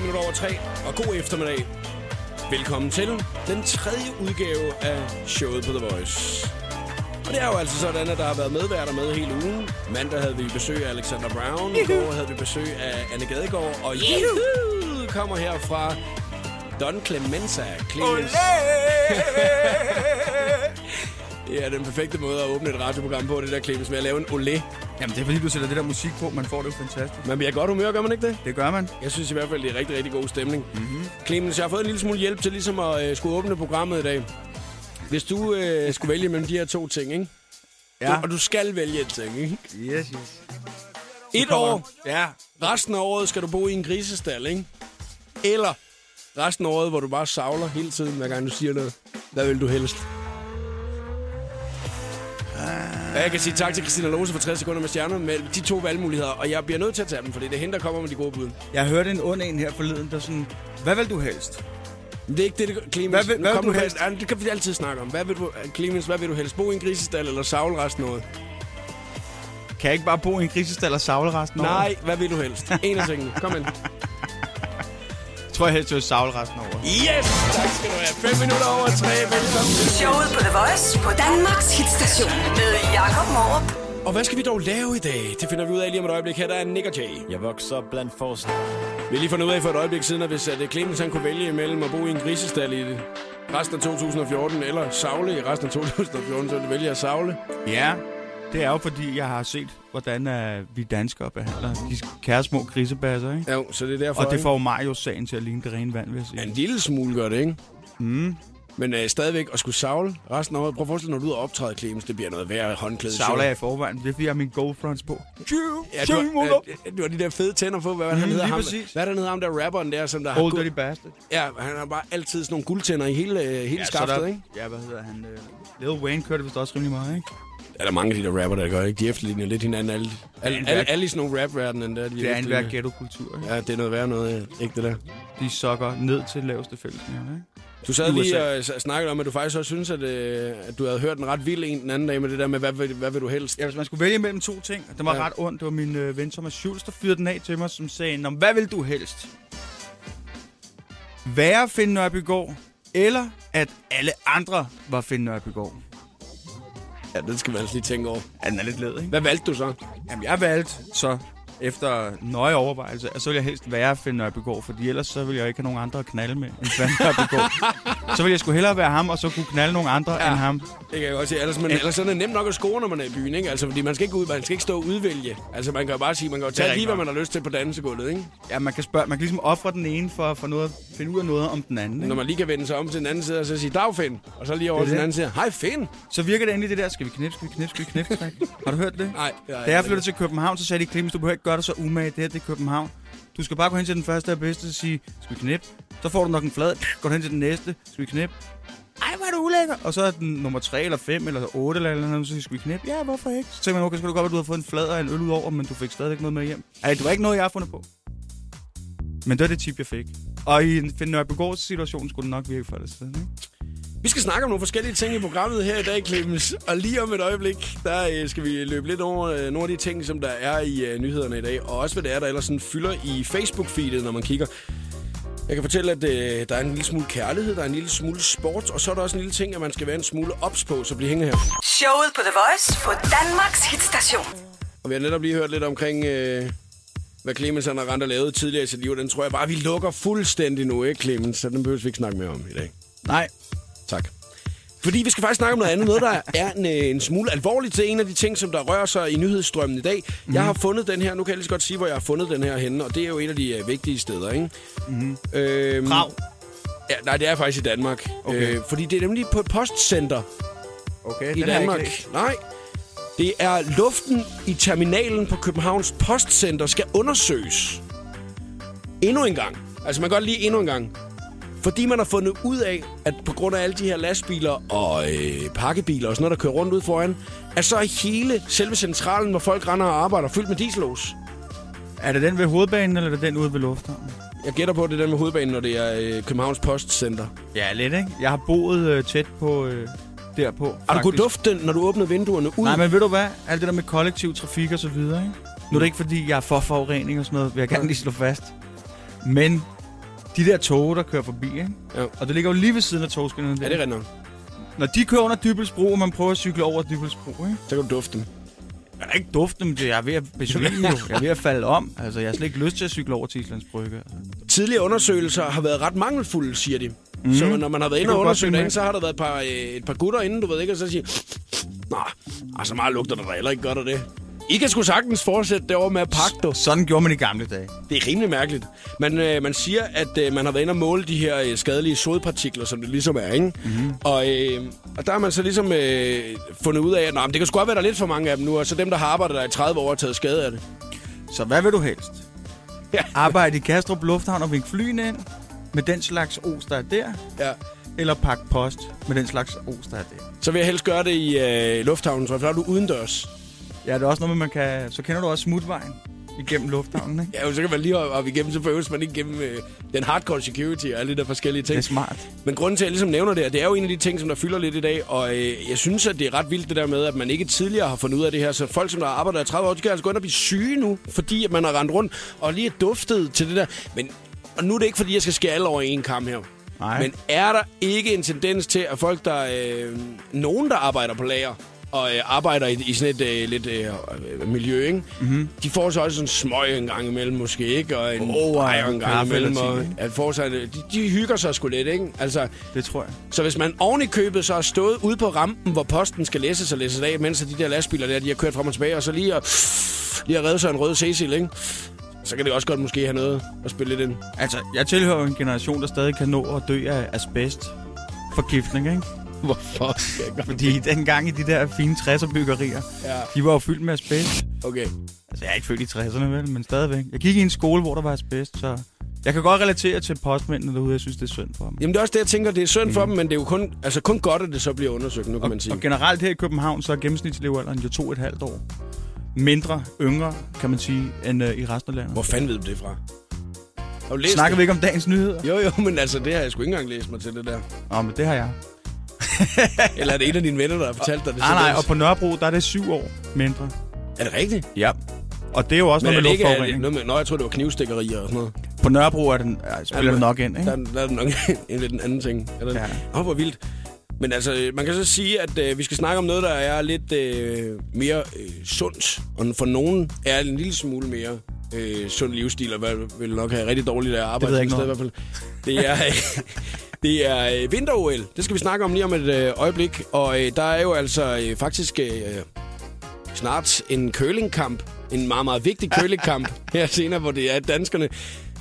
3 minutter over 3, og god eftermiddag. Velkommen til den tredje udgave af showet på The Voice. Og det er jo altså sådan, at der har været medværter med hele ugen. Mandag havde vi besøg af Alexander Brown, i går havde vi besøg af Anne Gadegaard, og Juhu kommer her fra Don Clemenza. Clemens. Ja, den perfekte måde at åbne et radioprogram på, det der Clemens, med at lave en olé. Jamen, det er fordi, du sætter det der musik på. Man får det jo fantastisk. Man bliver godt humør, gør man ikke det? Det gør man. Jeg synes i hvert fald, det er rigtig, rigtig god stemning. Mm-hmm. Clemens, jeg har fået en lille smule hjælp til ligesom at øh, skulle åbne programmet i dag. Hvis du øh, skulle vælge mellem de her to ting, ikke? Ja. Du, og du skal vælge en ting, ikke? Yes, yes. Et år, Ja. resten af året skal du bo i en grisestal, ikke? Eller resten af året, hvor du bare savler hele tiden, hver gang du siger noget. Hvad vil du helst? Ja, jeg kan sige tak til Christina Lose for 60 sekunder med stjerner med de to valgmuligheder, og jeg bliver nødt til at tage dem, fordi det er hende, der kommer med de gode bud. Jeg hørte en ond en her forleden, der sådan... Hvad vil du helst? Men det er ikke det, det Clemens. Hvad vil- hvad vil du helst? Ja, det kan vi altid snakke om. Hvad vil du, Clemens, hvad vil du helst? Bo i en grisestal eller savle resten af året? Kan jeg ikke bare bo i en grisestal og savle resten af året? Nej, hvad vil du helst? En af tingene. Kom ind. Jeg tror jeg helst, jeg vil savle resten året. Yes! Tak skal du have. 5 minutter over 3. Velkommen til. Showet på The Voice på Danmarks hitstation med Jakob Morup. Og hvad skal vi dog lave i dag? Det finder vi ud af lige om et øjeblik. Her der er Nick og Jay. Jeg voksede op blandt forslag. Vi har lige fundet ud af for et øjeblik siden, at hvis at Clemens han kunne vælge imellem at bo i en grisestal i resten af 2014, eller savle i resten af 2014, så ville vælge at savle. Ja, det er jo fordi, jeg har set, hvordan uh, vi danskere behandler de kære små grisebasser, ikke? Ja, så det er derfor, Og det får Mario-sagen til at ligne det rene vand, vil jeg Ja, sige. en lille smule gør det, ikke? Mm. Men øh, stadigvæk at skulle savle resten af året. Prøv at forestille når du er ude og optræde, Clemens, det bliver noget værre håndklæde. Savler jeg i forvejen. Det er fordi, jeg har min GoFronts på. Ja, du, har, øh, du har de der fede tænder på. Hvad, mm, han hedder ham, præcis. hvad er der hedder ham der rapperen der, som der har... Old guld- Dirty Bastard. Ja, han har bare altid sådan nogle guldtænder i hele, øh, hele ja, skaftet, der, ikke? Ja, hvad hedder han? Uh, Lil Wayne kørte vist også rimelig meget, ikke? Er der mange af de der rapper, der gør, ikke? De efterligner lidt hinanden. Alle, alle, alle, alle i sådan nogle rap-verdenen der. De Det er en efterligner. værk ghetto-kultur, ikke? Ja, det er noget værre noget, ikke det der. De sokker ned til laveste fællesnævner, ikke? Du sad lige og snakkede om, at du faktisk også synes, at, øh, at du havde hørt en ret vild en den anden dag med det der med, hvad, vil- hvad vil du helst? Ja, hvis man skulle vælge mellem to ting, det var Ja. ret ondt. Det var min øh, ven Thomas Schulz, der fyrede den af til mig, som sagde, Nå, hvad vil du helst? Være Finn Nørbygård, eller at alle andre var Finn Nørbygård? Ja, det skal man altså lige tænke over. Ja, den er lidt led, ikke? Hvad valgte du så? Jamen, jeg valgte så efter nøje overvejelse, at så vil jeg helst være Finn Nørbygård, fordi ellers så vil jeg ikke have nogen andre at knalde med end Finn Nørbygård. så vil jeg sgu hellere være ham, og så kunne knalde nogle andre Ja. ja. end ham. Det kan jeg godt sige. Ellers, men, ellers er det nemt nok at score, når man er i byen, ikke? Altså, fordi man skal ikke gå ud, man skal ikke stå og udvælge. Altså, man kan jo bare sige, man kan jo tage lige, hvad man har lyst til på dansegulvet, ikke? Ja, man kan, spørge, man kan ligesom ofre den ene for, for noget, finde ud af noget om den anden. Ikke? Når man lige kan vende sig om til den anden side og så sige, dag Finn. Og så lige over er til den anden side, hej Finn. Så virker det endelig det der, skal vi knipse, skal vi knipse, skal vi knipse? Har du hørt det? Nej, har Da jeg flyttede til København, så sagde de, Clemens, du behøver ikke gøre dig så umage. Det her, det er København. Du skal bare gå hen til den første og bedste og sige, skal vi knip? Så får du nok en flad. Gå hen til den næste. Skal vi knip? Ej, hvor er du ulækker. Og så er den nummer 3 eller 5 eller 8 eller eller andet, så siger, skal vi knip? Ja, hvorfor ikke? Så tænker man, okay, så kan du godt at du har fået en flad og en øl ud over, men du fik stadigvæk noget med hjem. Ej, det var ikke noget, jeg har fundet på. Men det var det tip, jeg fik. Og i en Finn situation skulle det nok virke for det. Sådan, ikke? Vi skal snakke om nogle forskellige ting i programmet her i dag, Clemens. Og lige om et øjeblik, der øh, skal vi løbe lidt over øh, nogle af de ting, som der er i øh, nyhederne i dag. Og også hvad det er, der ellers sådan fylder i Facebook-feedet, når man kigger. Jeg kan fortælle, at øh, der er en lille smule kærlighed, der er en lille smule sport, og så er der også en lille ting, at man skal være en smule ops på, så bliv hængende her. Showet på The Voice på Danmarks hitstation. Og vi har netop lige hørt lidt omkring, øh, hvad Clemens han har rent og lavet tidligere i sit liv. Den tror jeg bare, vi lukker fuldstændig nu, ikke Clemens? Så den behøver vi ikke snakke mere om i dag. Nej, Tak. Fordi vi skal faktisk snakke om noget andet. Noget, der er en, øh, en smule alvorligt til en af de ting, som der rører sig i nyhedsstrømmen i dag. Mm. Jeg har fundet den her. Nu kan jeg lige så godt sige, hvor jeg har fundet den her henne. Og det er jo et af de øh, vigtige steder, ikke? Mm. Øhm, Prag. Ja, nej, det er faktisk i Danmark. Okay. Øh, fordi det er nemlig på et postcenter Okay, i Danmark. Nej. Det er luften i terminalen på Københavns Postcenter skal undersøges. Endnu en gang. Altså, man kan godt lige endnu en gang. Fordi man har fundet ud af, at på grund af alle de her lastbiler og øh, pakkebiler og sådan noget, der kører rundt ud foran, at så er hele selve centralen, hvor folk render og arbejder, fyldt med dieselos. Er det den ved hovedbanen, eller er det den ude ved lufthavnen? Jeg gætter på, at det er den med hovedbanen, når det er øh, Københavns Postcenter. Ja, lidt, ikke? Jeg har boet øh, tæt på øh, derpå. Har du faktisk. kunnet dufte den, når du åbnede vinduerne ud? Nej, men ved du hvad? Alt det der med kollektiv trafik og så videre, ikke? Nu er det ikke, fordi jeg er for forurening og sådan noget, vil jeg gerne lige slå fast. Men De der tog, der kører forbi, ikke? Ja. Og det ligger jo lige ved siden af togskinnerne. Ja, der. det er rigtigt nok. Når de kører under Dybelsbro, og man prøver at cykle over Dybelsbro, ikke? Så kan du dufte dem. Jeg er ikke dufte, men det- jeg er ved at besvime jo. Jeg er ved at falde om. Altså, jeg har slet ikke lyst til at cykle over til Islands Brygge. Altså. Tidligere undersøgelser har været ret mangelfulde, siger de. Mm. Så når man har været inde og undersøgt derinde, så har der været et par, øh, et par gutter inde, du ved ikke, og så siger Nå, altså meget lugter der heller ikke godt af det. I kan sgu sagtens fortsætte derovre med at pakke, du. Sådan gjorde man i gamle dage. Det er rimelig mærkeligt. Man, øh, man siger, at øh, man har været inde og måle de her øh, skadelige sodpartikler, som det ligesom er, ikke? Mm-hmm. Og, øh, og der har man så ligesom øh, fundet ud af, at Nå, men det kan sgu godt være, der er lidt for mange af dem nu, og så dem, der har arbejdet der i 30 år, har taget skade af det. Så hvad vil du helst? Ja. Arbejde i Kastrup Lufthavn og vinke flyene ind med den slags os, der er der? Ja. Eller pakke post med den slags os, der er der? Så vil jeg helst gøre det i øh, lufthavnen, så for der er du udendørs. Ja, det er også noget, med, man kan... Så kender du også smutvejen igennem lufthavnen, ikke? Ja, jo, så kan man lige op, op igennem, så behøves man ikke igennem øh, den hardcore security og alle de der forskellige Det ting. er smart. Men grunden til, at jeg ligesom nævner det, det er jo en af de ting, som der fylder lidt i dag, og øh, jeg synes, at det er ret vildt det der med, at man ikke tidligere har fundet ud af det her. Så folk, som der arbejder i 30 år, de kan altså gå ind og blive syge nu, fordi at man har rendt rundt og lige er duftet til det der. Men og nu er det ikke, fordi jeg skal skære alle over en kamp her. Nej. Men er der ikke en tendens til, at folk, der... Øh, nogen, der arbejder på lager, og øh, arbejder i, i sådan et øh, lidt øh, miljø, ikke? Mm-hmm. De får så også sådan en smøg en gang imellem, måske, ikke? Og en oh, og bajer en gang imellem. Og, at får sig, de, de hygger sig sgu lidt, ikke? Altså, Det tror jeg. så hvis man oven i købet så har stået ude på rampen, hvor posten skal læses og læses af, mens de der lastbiler der, de har kørt frem og tilbage, og så lige har, lige har reddet sig en rød Cecil, ikke? Så kan det også godt måske have noget at spille lidt ind. Altså, jeg tilhører en generation, der stadig kan nå at dø af asbest forgiftning, ikke? Hvorfor? Fordi dengang i de der fine 60'er byggerier, Ja, de var jo fyldt med asbest. okay. Altså, jeg er ikke født i 60'erne, vel, men stadigvæk. Jeg gik i en skole, hvor der var asbest, så jeg kan godt relatere til postmændene derude. Jeg synes, det er synd for dem. Jamen det er også det, jeg tænker, det er synd for dem, men det er jo kun, altså, kun godt, at det så bliver undersøgt, nu kan Og, man sige. og generelt her i København, så er gennemsnitslevealderen jo to og et halvt år. Mindre, yngre, kan man sige, end øh, i resten af landet. Hvor fanden ved du det fra? Har du læst Snakker vi det? ikke om dagens nyheder? Jo, jo, men altså, det har jeg sgu ikke engang læst mig til det der. Nå, men det har jeg. Eller er det en af dine venner, der har fortalt dig det? Nej, nej, det- og på Nørrebro, der er det syv år mindre. Er det rigtigt? Ja. Og det er jo også Men noget det med det luftforurening. noget med... Jeg tror, det var knivstikkerier og sådan noget. På Nørrebro er den, ja, spiller det nok ind, ikke? Der, der er det nok en lidt en anden ting. Er det? Ja. Åh, hvor vildt. Men altså, man kan så sige, at øh, vi skal snakke om noget, der er lidt øh, mere øh, sundt. Og for nogen er en lille smule mere øh, sund livsstil, og hvad vil nok have rigtig dårligt at arbejde ved jeg ikke et sted i hvert fald. Det er, det er øh, vinter-OL. Det skal vi snakke om lige om et øh, øjeblik. Og øh, der er jo altså øh, faktisk øh, snart en curlingkamp. En meget, meget vigtig curlingkamp her senere, hvor det er danskerne.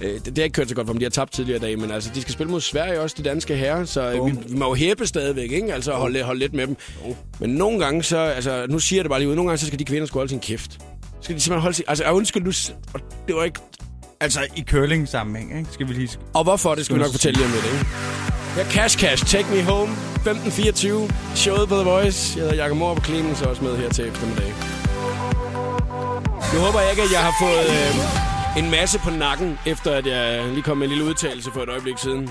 Øh, det, det har ikke kørt så godt for dem. De har tabt tidligere i dag, men altså, de skal spille mod Sverige også, de danske herrer. Så øh, vi, vi, må jo hæppe stadigvæk, ikke? Altså holde, holde lidt med dem. Men nogle gange så, altså, nu siger jeg det bare lige ud, nogle gange så skal de kvinder sgu holde sin kæft. Så skal de simpelthen holde sin... Altså, undskyld, du... Det var ikke... Altså i curling-sammenhæng, ikke? Skal vi lige... Og hvorfor, det skal vi nok fortælle lige om lidt, ikke? Ja, Cash Cash, Take Me Home, 15.24, showet på The Voice. Jeg hedder Jakob Mor på Clemens, også med her til eftermiddag. Nu håber jeg ikke, at jeg har fået øh, en masse på nakken, efter at jeg lige kom med en lille udtalelse for et øjeblik siden.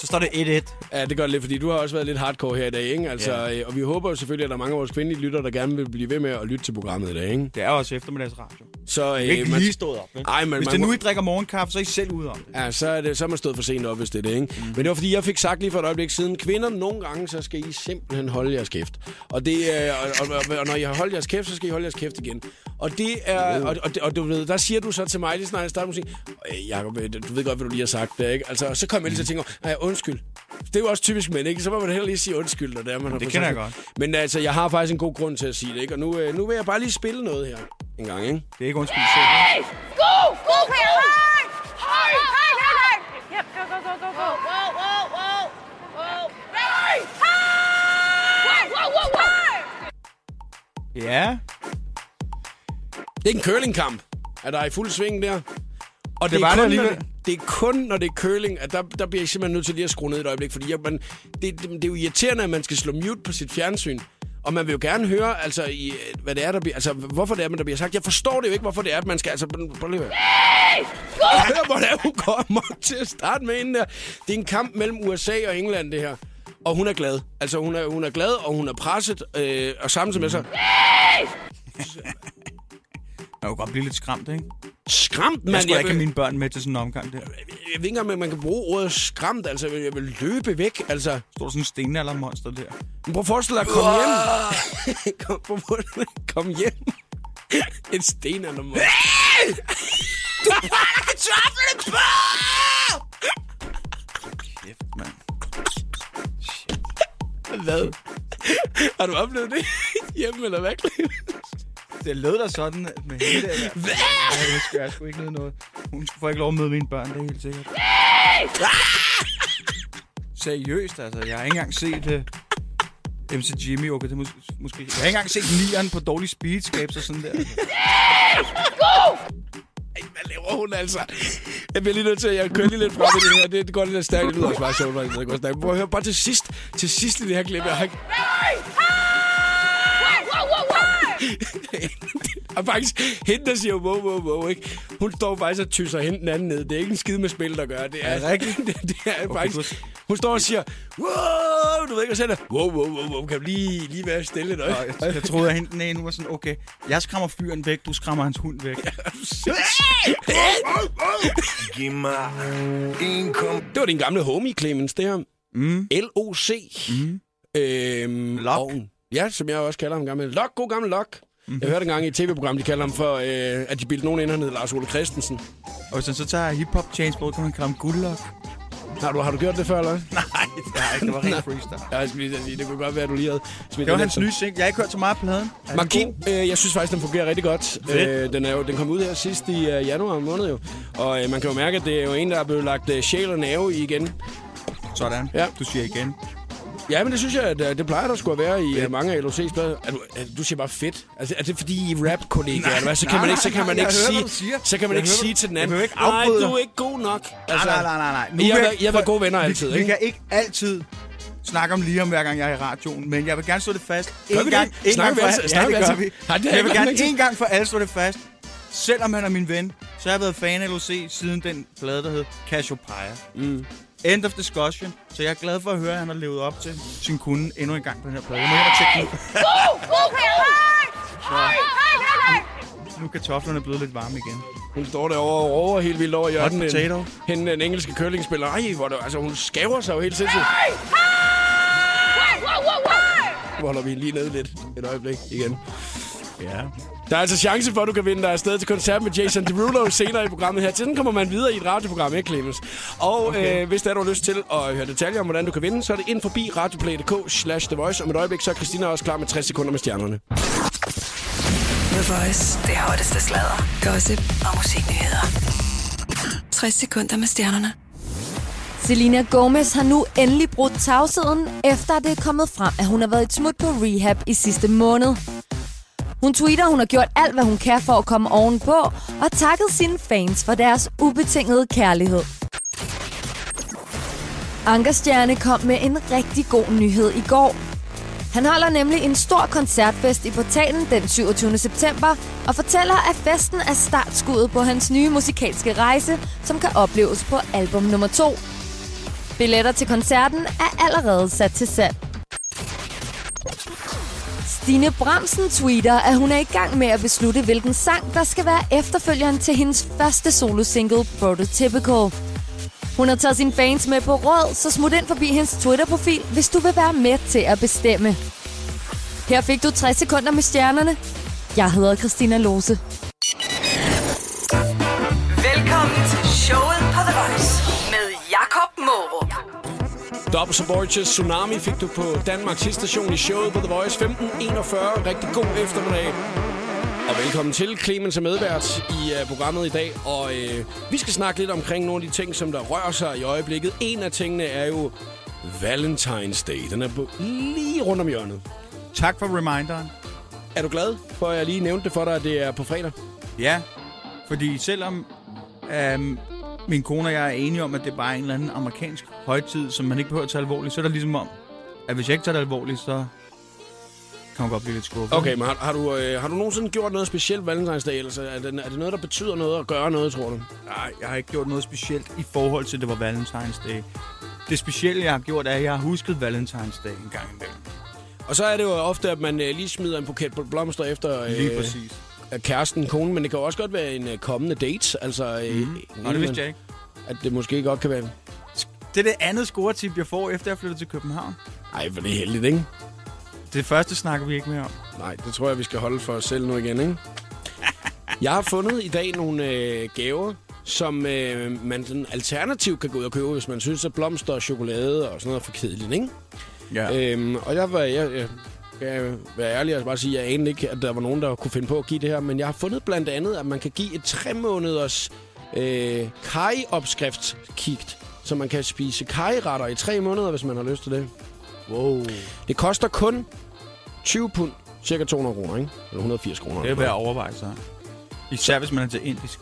Så står det 1-1. Ja, det gør det lidt, fordi du har også været lidt hardcore her i dag, ikke? Altså, Ja. øh, og vi håber jo selvfølgelig, at der er mange af vores kvindelige lyttere, der gerne vil blive ved med at lytte til programmet i dag, ikke? Det er også eftermiddagsradio. Så, øh, Ikke man- lige stået op, vel? Ej, men Hvis man det nu I drikker morgenkaffe, så er I selv ude om det. Ja, så er, det, så er man stået for sent op, hvis det er det, ikke? Mm. Men det var, fordi jeg fik sagt lige for et øjeblik siden, kvinder, nogle gange, så skal I simpelthen holde jeres kæft. Og, det, er, og, og, og, når I har holdt jeres kæft, så skal I holde jeres kæft igen. Og det er, og, og, og, du ved, der siger du så til mig, lige snart jeg starter musik, øh, Jacob, øh, du ved godt, hvad du lige har sagt ikke? Altså, så kommer jeg lige til at tænke, undskyld. Det er jo også typisk mænd, ikke? Så må man heller lige sige undskyld, når det er, man har Det kender jeg godt. Men altså, jeg har faktisk en god grund til at sige det, ikke? Og nu, øh, nu vil jeg bare lige spille noget her en gang, ikke? Det er ikke undskyld selv. Go! Go, Peter! Hard! Hard! Hard! Hard! Yep, go, go, go, go, go. Whoa, whoa, whoa, whoa. Ready? Hard! Whoa, whoa, whoa, whoa! Ja. Det er en curlingkamp. Er der i fuld sving der? Og Det var det alligevel. Det, er kun, når det er curling, at der, der bliver jeg simpelthen nødt til lige at skrue ned et øjeblik, fordi jeg, man, det, det, det, er jo irriterende, at man skal slå mute på sit fjernsyn. Og man vil jo gerne høre, altså, i, hvad det er, der bliver, altså, hvorfor det er, men der bliver sagt. Jeg forstår det jo ikke, hvorfor det er, at man skal, altså, prøv lige at høre. Hør, hvor det er, hun kommer til at starte med hende der. Det er en kamp mellem USA og England, det her. Og hun er glad. Altså, hun er, hun er glad, og hun er presset, øh, og samtidig med så... Man kan godt blive lidt skræmt, ikke? Skræmt, Man man. skulle Jeg ikke have vil- mine børn med til sådan en omgang der. jeg ved ikke om man kan bruge ordet skræmt. Altså, jeg vil, jeg løbe væk. Altså, Står der sådan en stenaldermonster der. men prøv at forestille dig at komme hjem. kom, prøv at forestille dig at komme hjem. En sten eller noget. Kæft, mand. Hvad? Har du oplevet det hjemme, eller hvad? Det lød da sådan med hende der. Hvad? Ja, det skal jeg sgu ikke noget noget. Hun får ikke lov at møde mine børn, det er helt sikkert. Seriøst, altså. Jeg har ikke engang set uh, MC Jimmy. Okay, det er mås- måske... Jeg har ikke engang set nieren på dårlig speedskabs og sådan der. Ej, hvad laver hun altså? Jeg bliver lige nødt til, at jeg kører lige lidt frem i det her. Det, det går lidt stærkt. Det lyder også bare sjovt, når det går stærkt. Prøv at høre bare til sidst. Til sidst i det her klip. Jeg har ikke... Og faktisk, hende, der siger wow, wow, wow, ikke? Hun står faktisk og tysser hende den anden ned. Det er ikke en skid med spil, der gør. Det er, Er det rigtigt? det, det er Okay, faktisk... Hun står og siger, wow, du ved ikke, hvad siger Wow, wow, wow, wow, kan du lige, lige være stille? Nå, Og jeg, jeg troede, at hende den ene var sådan, okay, jeg skræmmer fyren væk, du skræmmer hans hund væk. Giv mig en kom. Det var din gamle homie, Clemens, det her. Mm. L-O-C. Mm. Øhm, Lok. og- Ja, som jeg også kalder ham gammel. Lok, god gammel Lok. Mhm. Mm-hmm. Jeg hørte engang i et tv-program, de kalder ham for, øh, at de bildte nogen ind, han hed Lars Ole Christensen. Og hvis han så tager hip-hop chainsbrug, kan man kalde ham guldlok. Har du, har du gjort det før, eller? Nej, det har ikke. Det var rent freestyle. Ja, jeg skulle lige sige, det kunne godt være, at du lige havde smidt Det var hans nye sing. Jeg har ikke hørt så meget af pladen. God? øh, jeg synes faktisk, den fungerer rigtig godt. Øh, den, er jo, den kom ud her sidst i øh, januar måned jo. Og øh, man kan jo mærke, at det er jo en, der er blevet lagt øh, sjæl og nerve i igen. Sådan. Ja. Du siger igen. Ja, men det synes jeg, at øh, det plejer der skulle være i øh, mange af LOC's. Er du, er, du siger bare fedt. Altså, er det fordi I er rap-kollegaer, eller hvad? Så kan nej, man ikke, så kan man jeg ikke sige, så kan man Jeg ikke sige til den jeg anden, ikke nej, du dig." er ikke god nok. Altså, nej, nej, nej, nej. Nu været- I har været gode venner altid, vi, Vi ikke? kan ikke altid snakke om Liam, hver gang jeg er i radioen, men jeg vil gerne slå det fast. Gør en vi gang, det? En Snakker gang vi ja, snakker det vi gør altid? vi. Nej, det har jeg jeg vil gerne en gang for alle slå det fast. Selvom han er min ven, så har jeg været fan af LOC siden den plade, der hed Cassiopeia. Mm. End of discussion. Så jeg er glad for at høre, at han har levet op til sin kunde endnu en gang på den her plade. Jeg må hjem og tjekke! Nu er kartoflerne er blevet lidt varme igen. Hun står derovre og råber helt vildt over i hjørnet. potato. Hende, den engelske curlingspiller. Ej, hvor der, altså, hun skæver sig jo helt sindssygt. Nu holder vi lige ned lidt et øjeblik igen. Ja. Der er altså chance for, at du kan vinde dig afsted til koncert med Jason Derulo senere i programmet her. Til den kommer man videre i et radioprogram, ikke Clemens? Og okay. øh, hvis der er, du har lyst til at høre detaljer om, hvordan du kan vinde, så er det ind forbi radioplay.dk slash The Voice. Om et øjeblik, så er Christina også klar med 60 sekunder med stjernerne. The Voice. Det hotteste sladder, gossip og musiknyheder. 60 sekunder med stjernerne. Selena Gomez har nu endelig brudt tavsheden, efter det er kommet frem, at hun har været et smut på rehab i sidste måned. Hun tweeter, hun har gjort alt, hvad hun kan for at komme ovenpå, og takket sine fans for deres ubetingede kærlighed. Ankerstjerne kom med en rigtig god nyhed i går. Han holder nemlig en stor koncertfest i portalen den 27. september og fortæller, at festen er startskuddet på hans nye musikalske rejse, som kan opleves på album nummer 2. Billetter til koncerten er allerede sat til salg. Stine Bramsen tweeter, at hun er i gang med at beslutte, hvilken sang, der skal være efterfølgeren til hendes første solosingle, Prototypical. Hun har taget sine fans med på råd, så smut ind forbi hendes Twitter-profil, hvis du vil være med til at bestemme. Her fik du 60 sekunder med stjernerne. Jeg hedder Christina Lose. Double Suborges Tsunami fik du på Danmarks station i showet på The Voice 1541. Rigtig god eftermiddag. Og velkommen til. Clemens er medvært i uh, programmet i dag. Og uh, vi skal snakke lidt omkring nogle af de ting, som der rører sig i øjeblikket. En af tingene er jo Valentine's Day. Den er på lige rundt om hjørnet. Tak for reminderen. Er du glad for, at jeg lige nævnte det for dig, at det er på fredag? Ja, fordi selvom øhm, min kone og jeg er enige om, at det er bare en eller anden amerikansk højtid, som man ikke behøver at tage alvorligt, så er det ligesom om, at hvis jeg ikke tager det alvorligt, så kan man godt blive lidt skuffet. Okay, men har, har, du, øh, har du nogensinde gjort noget specielt Valentine's Day? Eller så er, det, er det noget, der betyder noget at gøre noget, tror du? Nej, jeg har ikke gjort noget specielt i forhold til, at det var Valentine's Day. Det specielle, jeg har gjort, er, at jeg har husket Valentine's Day en gang imellem. Og så er det jo ofte, at man øh, lige smider en buket blomster efter Lige øh, præcis. Kæresten, konen, men det kan også godt være en øh, kommende date. Altså, øh, Mm. Nå, det vidste jeg ikke. at det måske godt kan være... Det er det andet scoretip, jeg får, efter jeg flyttede til København. Ej, for det er heldigt, ikke? Det første snakker vi ikke mere om. Nej, det tror jeg, vi skal holde for os selv nu igen, ikke? Jeg har fundet i dag nogle øh, gaver, som øh, man sådan alternativt kan gå ud og købe, hvis man synes, at blomster og chokolade og sådan noget er for kedeligt, ikke? Ja. Øhm, og jeg var, jeg, jeg, jeg være ærlig og bare sige, at jeg anede ikke, at der var nogen, der kunne finde på at give det her. Men jeg har fundet blandt andet, at man kan give et tre måneders øh, kaj-opskriftskigt, så man kan spise kajretter i tre måneder, hvis man har lyst til det. Wow. Det koster kun 20 pund, cirka 200 kroner, ikke? Eller 180 kroner. Det er værd at overveje så. Især hvis man er til indisk.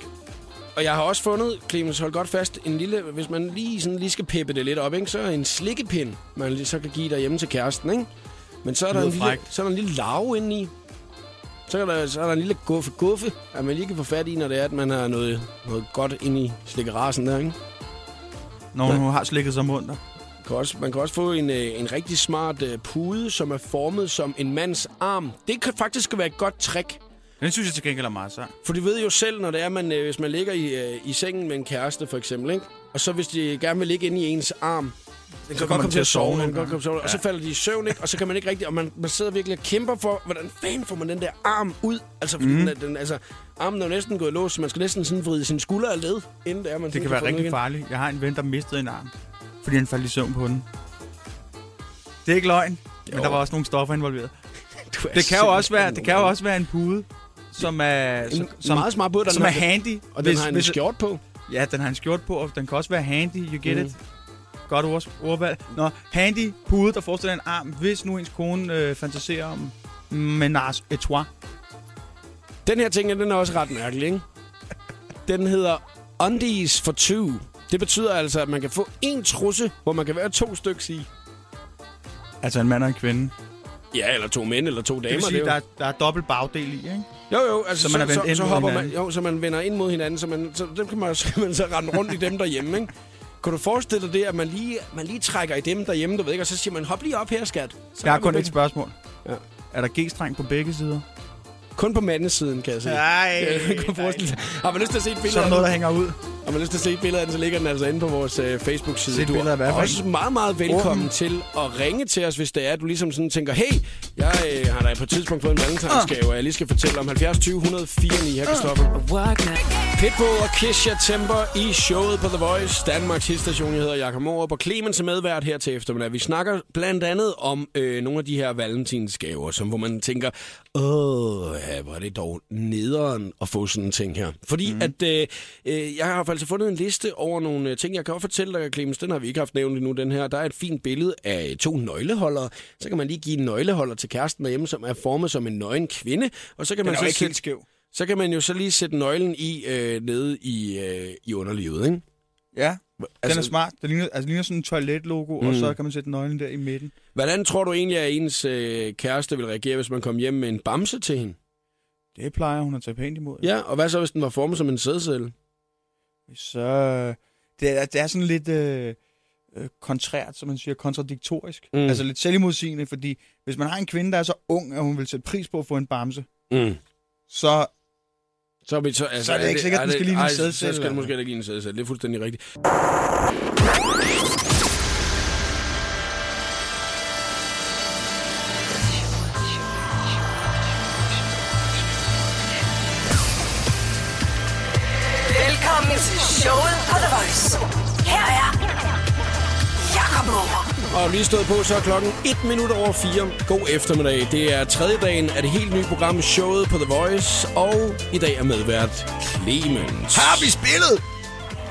Og jeg har også fundet, Clemens, hold godt fast, en lille, hvis man lige, sådan, lige skal peppe det lidt op, ikke? så en slikkepind, man lige så kan give derhjemme til kæresten. Ikke? Men så er, der en lille, så er der en lille larve inde i. Så er, der, så er der en lille guffe, guffe, at man lige kan få fat i, når det er, at man har noget, noget godt inde i slikkerasen der. Ikke? Når hun har slikket sig munter. Man kan også, man kan også få en, øh, en rigtig smart øh, pude, som er formet som en mands arm. Det kan faktisk være et godt trick. Den synes jeg til gengæld er meget sej. For du ved jo selv, når det er, man, øh, hvis man ligger i, i sengen med en kæreste, for eksempel, ikke? og så hvis de gerne vil ligge inde i ens arm, den kan godt komme til at sove, den kan godt komme til at sove, og så falder de i søvn, ikke? og så kan man ikke rigtig, og man, man sidder virkelig og kæmper for, hvordan fanden får man den der arm ud? Altså, fordi mm. den, den, altså, armen er jo næsten gået lås, så man skal næsten sådan vride sin skulder af led, inden det er, man Det kan være rigtig igen. farligt. Jeg har en ven, der mistede en arm, fordi han faldt i søvn på den. Det er ikke løgn, men Jo. der var også nogle stoffer involveret. Er Det kan jo også være, det kan jo også være en pude, som er, en som, som, meget smart den som er handy. og den har en skjort på. Ja, den har en skjort på, og den kan også være handy. You get mm. it? Godt ord, ordvalg. Nå, handy pude, der forestiller en arm, hvis nu ens kone øh, fantaserer om menage et trois. Den her ting, den er også ret mærkelig, ikke? Den hedder Undies for Two. Det betyder altså, at man kan få en trusse, hvor man kan være to stykker i. Altså en mand og en kvinde. Ja, eller to mænd, eller to damer. Det vil sige, jo- der, er- der er dobbelt bagdel i, ikke? Jo, jo, altså Så man er så, så, mod hopper man, jo, så man vender ind mod hinanden, så, man, så dem kan man, så kan man så rende rundt i dem derhjemme, ikke? Kan du forestille dig det, at man lige, man lige trækker i dem derhjemme, du ved ikke, og så siger man, hop lige op her, skat. Så Jeg har kun et spørgsmål. Ja. Er der G-streng på begge sider? Kun på mandesiden, kan jeg se. Nej. Har man lyst til at se et billede Så er der noget, der hænger ud. Har man lyst til at se et billede af den, så ligger den altså inde på vores øh, Facebook-side. Du af er for også meget, meget velkommen til at ringe til os, hvis det er, at du ligesom sådan tænker, hey, jeg øh, har da på et tidspunkt fået en valentinsgave, og jeg lige skal fortælle om 70 20 104 9 her, Kristoffer. Pitbull og Kisha Temper i showet på The Voice, Danmarks hitstation. Jeg hedder Jakob Morup, og Clemens er medvært her til eftermiddag. Vi snakker blandt andet om øh, nogle af de her valentinsgaver, som, hvor man tænker, åh, ja, hvor er det dog nederen at få sådan en ting her. Fordi mm. at øh, øh, jeg har altså fundet en liste over nogle øh, ting, jeg kan også fortælle dig, Clemens, den har vi ikke haft nævnt endnu, den her. Der er et fint billede af to nøgleholdere. Så kan man lige give en nøgleholder til kæresten derhjemme, som er formet som en nøgen kvinde. Og så kan man Den er så ikke sætte- skæv. så kan man jo så lige sætte nøglen i øh, nede i, øh, i underlivet, ikke? Ja, den Altså- er smart. Den ligner, altså, ligner sådan en toiletlogo, mm. og så kan man sætte nøglen der i midten. Hvordan tror du egentlig, at ens øh, kæreste vil reagere, hvis man kom hjem med en bamse til hende? Det plejer hun at tage pænt imod. Ja, og hvad så, hvis den var formet som en sædcelle? Så det er, det er sådan lidt øh, øh, kontrært, som man siger, kontradiktorisk. Mm. Altså lidt selvimodsigende, fordi hvis man har en kvinde, der er så ung, at hun vil sætte pris på at få en bamse, Mm. så Så er, vi, så, altså, Så er det ikke sikkert, er den skal ligne en ej, Så sædcelle, skal den måske ikke ligne en sædcelle. Det er fuldstændig rigtigt. Og lige stået på, så er klokken 1 minut over 4. God eftermiddag. Det er tredje dagen af det helt nye program, showet på The Voice. Og i dag er medvært Clemens. har vi spillet!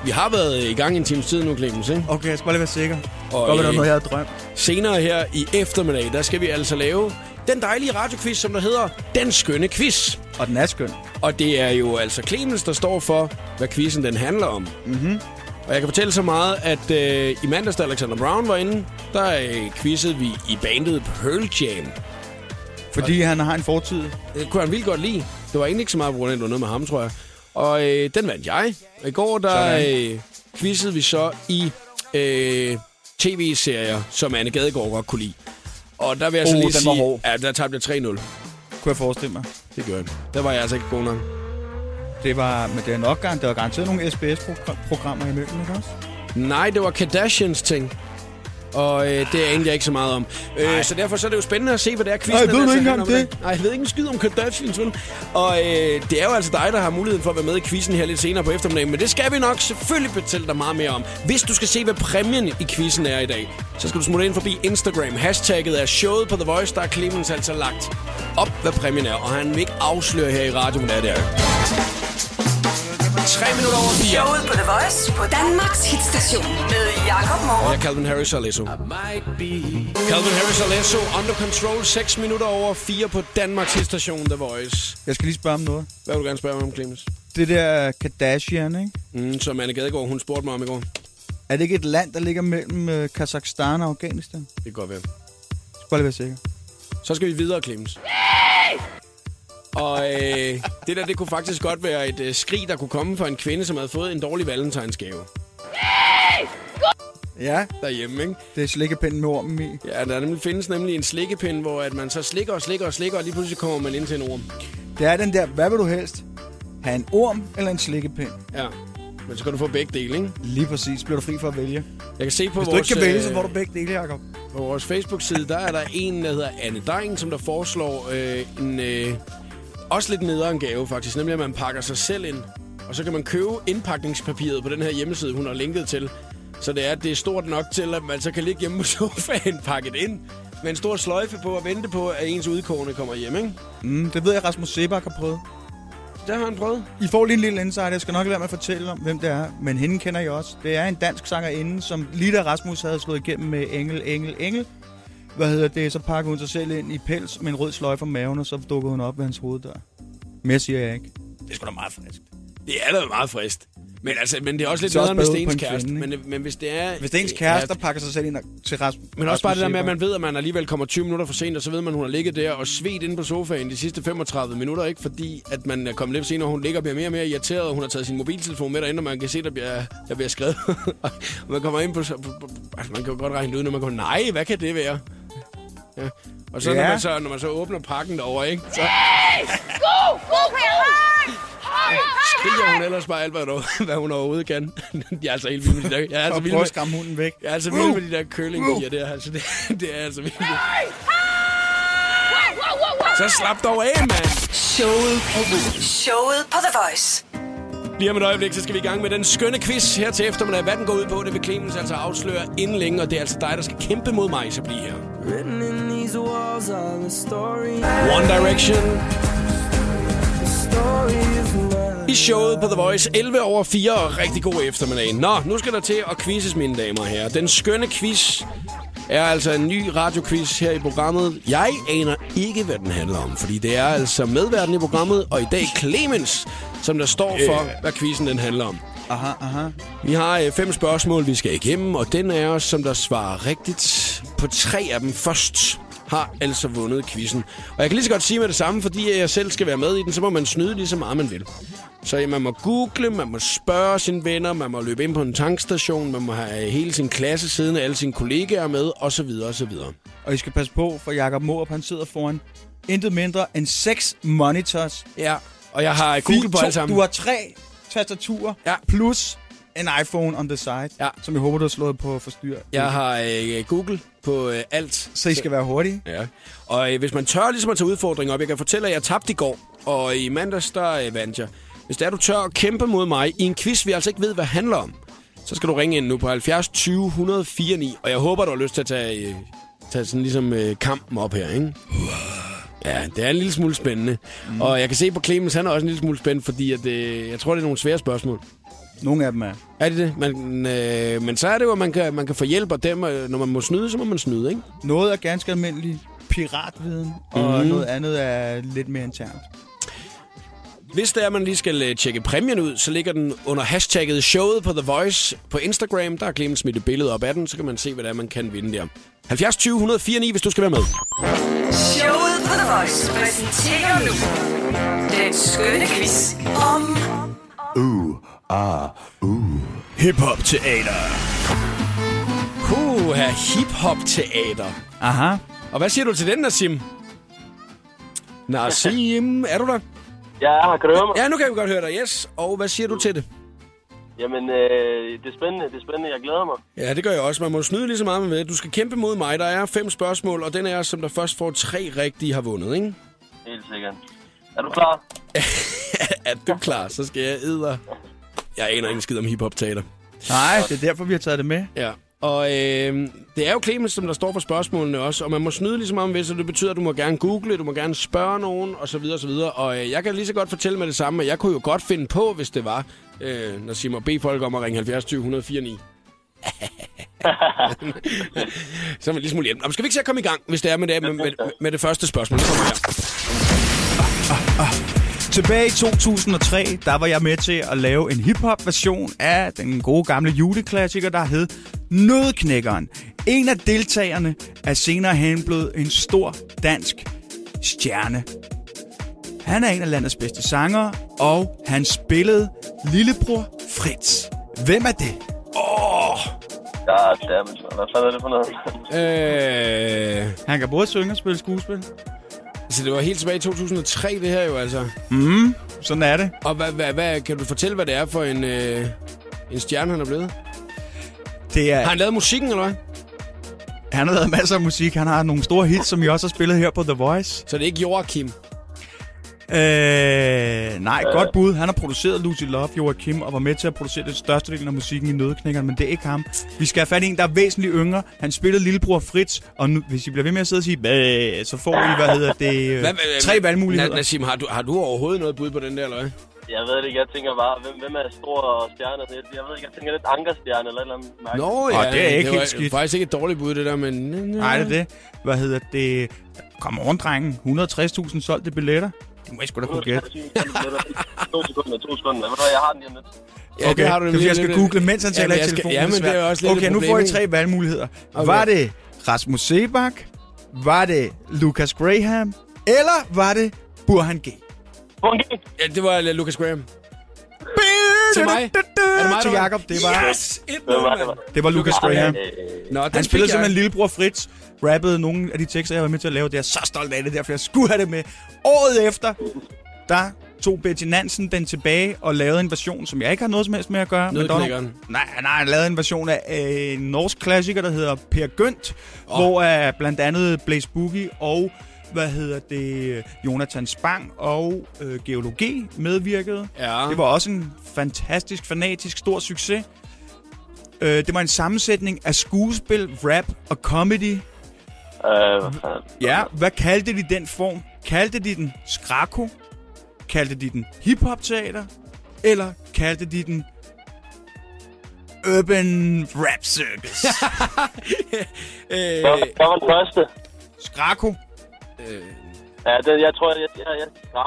Vi har været i gang en times tid nu, Clemens, ikke? Okay, jeg skal bare lige være sikker. Og, Godt, at der er øh, noget, jeg har drømt. Senere her i eftermiddag, der skal vi altså lave den dejlige radioquiz, som der hedder Den Skønne Quiz. Og den er skøn. Og det er jo altså Clemens, der står for, hvad quizzen den handler om. Mm-hmm. Og jeg kan fortælle så meget, at øh, i mandags, da Alexander Brown var inde, der øh, quizzede vi i bandet Pearl Jam. Fordi han har en fortid. Det kunne han vildt godt lide. Det var egentlig ikke så meget på grund af, noget med ham, tror jeg. Og øh, den vandt jeg. Og i går, der Sådan. øh, quizzede vi så i øh, tv-serier, som Anne Gadegaard godt kunne lide. Og der vil jeg så Oh, lige den var sige, at der tabte jeg 3-0. Kunne jeg forestille mig. Det gør jeg. Der var jeg altså ikke god nok. Det var, men det er nok der var garanteret nogle SBS-programmer imellem, ikke også? Nej, det var Kardashians ting. Og øh, det anede jeg ikke så meget om. Øh, så derfor så er det jo spændende at se, hvad det er, quizzen Ej, ved den du ikke engang i dag. Nej, jeg ved ikke en skid om Kardashians, vel? Og øh, det er jo altså dig, der har muligheden for at være med i quizzen her lidt senere på eftermiddagen. Men det skal vi nok selvfølgelig fortælle dig meget mere om. Hvis du skal se, hvad præmien i quizzen er i dag, så skal du smutte ind forbi Instagram. Hashtagget er showet på The Voice. Der er Clemens altså lagt op, hvad præmien er. Og han vil ikke afsløre her i radioen, hvad det er. 3 minutter over 4. Showet på The Voice på Danmarks hitstation med Jakob Morup. er Calvin Harris og Lesso. Calvin Harris og Lesso, Under Control, 6 minutter over 4 på Danmarks station The Voice. Jeg skal lige spørge om noget. Hvad vil du gerne spørge mig om, Clemens? Det der Kardashian, ikke? Mm, som Anne Gadegaard, hun spurgte mig om i går. Er det ikke et land, der ligger mellem øh, Kazakhstan og Afghanistan? Det kan godt være. Jeg skal bare lige være sikker. Så skal vi videre, Clemens. Og øh, det der, det kunne faktisk godt være et øh, skrig, der kunne komme fra en kvinde, som havde fået en dårlig valentinsgave Ja, derhjemme, ikke? det er slikkepinden med ormen i. Ja, der nemlig, findes nemlig en slikkepind, hvor at man så slikker og slikker og slikker, og lige pludselig kommer man ind til en orm. Det er den der, hvad vil du helst? Ha' en orm eller en slikkepind? Ja. Men så kan du få begge dele, ikke? Lige præcis. Bliver du fri for at vælge? Jeg kan se på Hvis du vores, ikke kan vælge, så øh, får du begge dele, Jacob. På vores Facebook-side, der er der en, der hedder Anne Dein, som der foreslår øh, en øh, også lidt nederen gave, faktisk. Nemlig, at man pakker sig selv ind. Og så kan man købe indpakningspapiret på den her hjemmeside, hun har linket til. Så det er, at det er stort nok til, at man så kan ligge hjemme på sofaen pakket ind. Med en stor sløjfe på at vente på, at ens udkårende kommer hjem, ikke? Mm, det ved jeg, Rasmus Sebak har prøvet. Det har han prøvet. I får lige en lille insight. Jeg skal nok lade være med at fortælle om, hvem det er. Men hende kender jeg også. Det er en dansk sangerinde, som lige da Rasmus havde slået igennem med Engel, Engel, Engel. Hvad hedder det? Så pakkede hun sig selv ind i pels med en rød sløjfe om maven, og så dukkede hun op ved hans hoveddør. Mere siger jeg ikke. Det er sgu da meget frisk. Det er da meget frist. Men, altså, men det er også lidt Så også nederen, hvis det er bad på ens en kæreste. kvinde, Men, men hvis det er... Hvis det er ens kæreste, der pakker sig selv ind til Rasmus Men også bare det der med, at man ved, at man alligevel kommer 20 minutter for sent, og så ved man, at hun har ligget der og svedt inde på sofaen de sidste 35 minutter, ikke? Fordi at man er kommet lidt senere, og hun ligger og bliver mere og mere irriteret, og hun har taget sin mobiltelefon med derinde, og man kan se, der bliver, der bliver skrevet. og man kommer ind på... Altså, man kan jo godt regne det ud, når man går, nej, hvad kan det være? Ja. Og så, ja. når, man så når man så åbner pakken derovre, ikke? Så Go! Go, Peter! skriger hun ellers bare alt, hvad, der, hvad hun overhovedet kan. jeg er altså helt vild med de der... Jeg er altså vild med, at skræmme hunden væk. jeg er altså vild med de der køllingbier der. Altså, det, det er altså vildt. Så slap dog af, mand! Showet på, Showet på The Voice. Lige om et øjeblik, så skal vi i gang med den skønne quiz her til eftermiddag. Hvad den går ud på, det vil Clemens altså afsløre inden længe, og det er altså dig, der skal kæmpe mod mig, så bliv her. One Direction. I showet på The Voice 11 over 4 og rigtig god eftermiddag. Nå, nu skal der til at quizzes, mine damer og herrer. Den skønne quiz er altså en ny radioquiz her i programmet. Jeg aner ikke, hvad den handler om, fordi det er altså medverden i programmet, og i dag Clemens, som der står for, hvad quizzen den handler om. Aha, aha. Vi har øh, fem spørgsmål, vi skal igennem, og den er os, som der svarer rigtigt på tre af dem først, har altså vundet quizzen. Og jeg kan lige så godt sige med det samme, fordi jeg selv skal være med i den, så må man snyde lige så meget, man vil. Så ja, man må google, man må spørge sine venner, man må løbe ind på en tankstation, man må have hele sin klasse siddende, alle sine kollegaer med, osv. osv. Og I skal passe på, for Jakob Morup, han sidder foran intet mindre end seks monitors. Ja, og jeg har Google på alle sammen. Du har tre tastaturer, Ja. plus en iPhone on the side, Ja. som jeg håber, du har slået på forstyr. Jeg har øh, Google på øh, alt. Så I skal være hurtige. Ja. Og øh, hvis man tør ligesom at tage udfordringer op, jeg kan fortælle, at jeg tabte i går, og i mandags, der øh, vandt jeg. Hvis det er, du tør at kæmpe mod mig i en quiz, vi altså ikke ved, hvad handler om, så skal du ringe ind nu på 70 20 104 9, og jeg håber, du har lyst til at tage, øh, tage sådan ligesom øh, kampen op her, ikke? Ja, det er en lille smule spændende. Mm. Og jeg kan se på Clemens, han er også en lille smule spændt, fordi at, øh, jeg tror, det er nogle svære spørgsmål. Nogle af dem er. Er det det? Men, øh, men så er det jo, at man kan, man kan få hjælp af dem. Når man må snyde, så må man snyde, ikke? Noget er ganske almindelig piratviden, og noget andet er lidt mere internt. Hvis det er, at man lige skal øh, tjekke præmien ud, så ligger den under hashtagget showet på The Voice på Instagram. Der er Clemens smidt et billede op af den, så kan man se, hvad det er, man kan vinde der. 70 20 104 9, hvis du skal være med. Showet på The Voice præsenterer nu den skønne quiz om Hip-hop teater. Her hip-hop teater. Aha. Og hvad siger du til den, Nassim? Nassim, er du der? Jeg er her, kan du høre mig? Ja, nu kan vi godt høre dig, yes. Og hvad siger du til det? Jamen, øh, det er spændende, det er spændende, jeg glæder mig. Ja, det gør jeg også. Man må snyde lige så meget, man ved. Du skal kæmpe mod mig. Der er fem spørgsmål, og den er, som der først får tre rigtige, har vundet, ikke? Helt sikkert. Er du klar? er du klar, så skal jeg æde. Jeg aner ikke skid om hiphop-teater. Nej, det er derfor, vi har taget det med. Ja. Og øh, det er jo Clemens, som der står for spørgsmålene også, og man må snyde lige så meget om så det betyder, at du må gerne google, du må gerne spørge nogen, og så videre, og så videre. Og øh, jeg kan lige så godt fortælle med det samme, at jeg kunne jo godt finde på, hvis det var, øh, når Simon bede folk om at ringe 70 20 104 9. så er man lige smule hjælp. Nå, skal vi ikke se at komme i gang, hvis det er med det, med, med, med det første spørgsmål? Det kommer her. Tilbage i 2003, der var jeg med til at lave en hip-hop-version af den gode gamle juleklassiker, der hed Nødknækkeren. En af deltagerne er senere hen blevet en stor dansk stjerne. Han er en af landets bedste sangere, og han spillede Lillebror Fritz. Hvem er det? Åh! Ja, dammit. Hvad fanden er det for noget? Øh, Han kan både synge og spille skuespil. Så det var helt tilbage i 2003, det her jo altså. Mm, sådan er det. Og hvad, hvad, hvad, kan du fortælle, hvad det er for en, øh, en stjerne, han er blevet? Det er, Har han lavet musikken, eller hvad? han har lavet masser af musik. Han har nogle store hits, som I også har spillet her på The Voice. Så det er ikke Joachim. Øh, nej, godt bud. Han har produceret Lucy Love, Joachim, og var med til at producere det største del af musikken i Nødeknækkeren, men det er ikke ham. Vi skal have fat i en, der er væsentligt yngre. Han spillede Lillebror Fritz, og nu, hvis I bliver ved med at sidde og sige, så får I, hvad hedder det, øh, Hvad, hvad, tre valgmuligheder. Na- Nassim, har du, har du overhovedet noget bud på den der, eller hvad? Jeg ved det ikke, jeg tænker bare, hvem, hvem er stor stjerne? Jeg jeg ved ikke, jeg tænker lidt ankerstjerne eller et eller andet. mærkeligt. Nå, ja. Åh, det er ikke det helt var skidt. faktisk ikke et dårligt bud, det der, men... Nej, det er det. Hvad hedder det? Kom on, drengen. 160.000 solgte billetter. Det må I sgu da kunne gætte. To sekunder, to sekunder. Ved du hvad, jeg har den lige om lidt. Ja, Okay, det har du det jeg skal google, mens han taler Jamen, i jeg telefonen. Jamen, det er også lidt Okay, nu får I tre valgmuligheder. Okay. Var det Rasmus Sebak? Var det Lucas Graham? Eller var det Burhan G? Bunky! Ja, det var uh, Lucas Graham. Til mig? Er det mig, Til Jakob, det var, Yes! Et Hvem var det? det var Lucas Graham. Nå, Han spillede jeg. simpelthen Lillebror Fritz, rappede nogle af de tekster, jeg var med til at lave. Det er jeg så stolt af det, derfor jeg skulle have det med. Året efter, der tog Betty Nansen den tilbage og lavede en version, som jeg ikke har noget som helst med at gøre. men var nogle- Nøddeknækkeren. Nej, nej, han lavede en version af øh, en norsk klassiker, der hedder Per Gønt, oh. hvor uh, blandt andet Blaze Boogie og hvad hedder det, Jonathan Spang og øh, Geologi medvirkede. Ja. Det var også en fantastisk, fanatisk, stor succes. Øh, det var en sammensætning af skuespil, rap og comedy. Øh, hvad fanden? Ja, hvad kaldte de den form? Kaldte de den skrako? Kaldte de den hiphop-teater? Eller kaldte de den urban rap circus? Øh, Hvad hvad var den første? skrako. Ja, det, jeg tror, jeg, jeg, jeg, jeg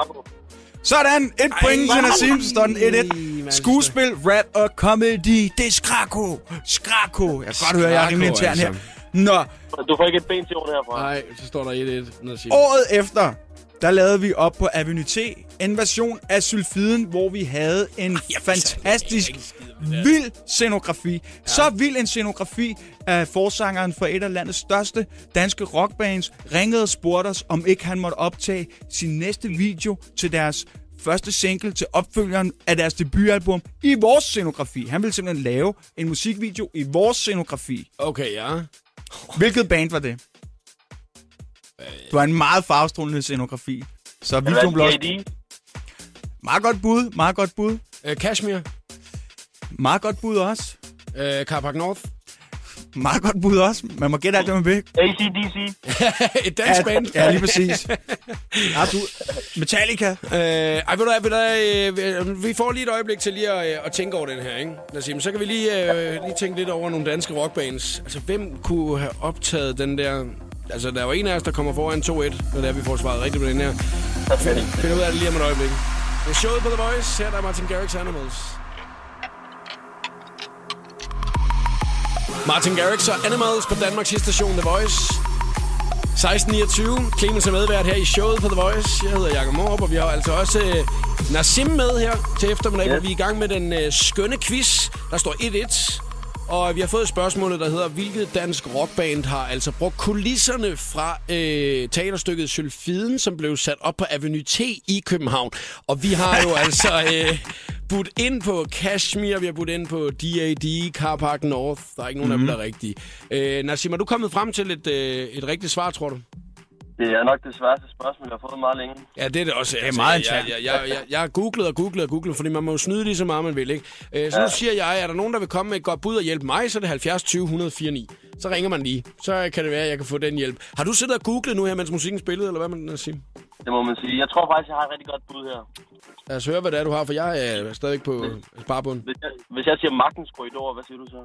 Sådan, et point til Nassim, så står den 1-1. mand. Skuespil, rap og comedy, det er skrako. Skrako. Jeg kan godt høre, jeg er rimelig Skrako, intern her. Nå, Du får ikke et ben til orden herfra. Nej, så står der 1-1. Noget at sige. Året efter, der lavede vi op på Avenue T en version af Sylfiden, hvor vi havde en fantastisk, vild scenografi. Ja. Så vild en scenografi, at forsangeren for et af landets største danske rockbands ringede og spurgte os, om ikke han måtte optage sin næste video til deres første single til opfølgeren af deres debutalbum i vores scenografi. Han ville simpelthen lave en musikvideo i vores scenografi. Okay, ja. Hvilket band var det? Det var en meget farvestrålende scenografi. Så blev også... JD? Meget godt bud, meget godt bud. Uh, Kashmir. Meget godt bud også. Uh, Carpark North. Meget godt bud også. Man må gætte alt, det man vil. ACDC? Et dansk band. Ja, lige præcis. Ja, du... Metallica. Øh, ej, ved du hvad, ved du, hvad, øh, vi får lige et øjeblik til lige at, øh, at tænke over den her, ikke? Nassim, så kan vi lige, øh, lige tænke lidt over nogle danske rockbands. Altså, hvem kunne have optaget den der... Altså, der er jo en af os, der kommer foran 2-1, når det er, vi får svaret rigtigt på den her. Find, ud af det lige om et øjeblik. Det er showet på The Voice. Her er der Martin Garrix Animals. Martin Garrix og Animals på Danmarks station The Voice. 16.29. Clemens er medvært her i showet på The Voice. Jeg hedder Jakob Morup, og vi har altså også øh, Nassim med her til eftermiddag, yes. hvor vi er i gang med den øh, skønne quiz. Der står 1-1. Og vi har fået spørgsmålet, der hedder, hvilket dansk rockband har altså brugt kulisserne fra øh, teaterstykket Sylfiden, som blev sat op på Avenue T i København. Og vi har jo altså øh, budt ind på Kashmir, vi har budt ind på DAD, Car Park North. Der er ikke nogen mm-hmm. af dem, der er rigtige. Øh, Nassim, er du kommet frem til et, øh, et rigtigt svar, tror du? Det er nok det sværeste spørgsmål, jeg har fået meget længe. Ja, det er det også. Det er meget jeg, jeg, jeg, jeg, jeg har googlet og googlet og googlet, fordi man må jo snyde lige så meget, man vil, ikke? Øh, så ja. nu siger jeg, er der nogen, der vil komme med et godt bud og hjælpe mig, så er det 70 20 104 9. Så ringer man lige. Så kan det være, at jeg kan få den hjælp. Har du siddet og googlet nu her, mens musikken spillede, eller hvad man siger? Det må man sige. Jeg tror faktisk, jeg har et rigtig godt bud her. Lad os høre, hvad det er, du har, for jeg er stadig på sparbund. Hvis jeg, hvis jeg siger magtens korridor, hvad siger du så?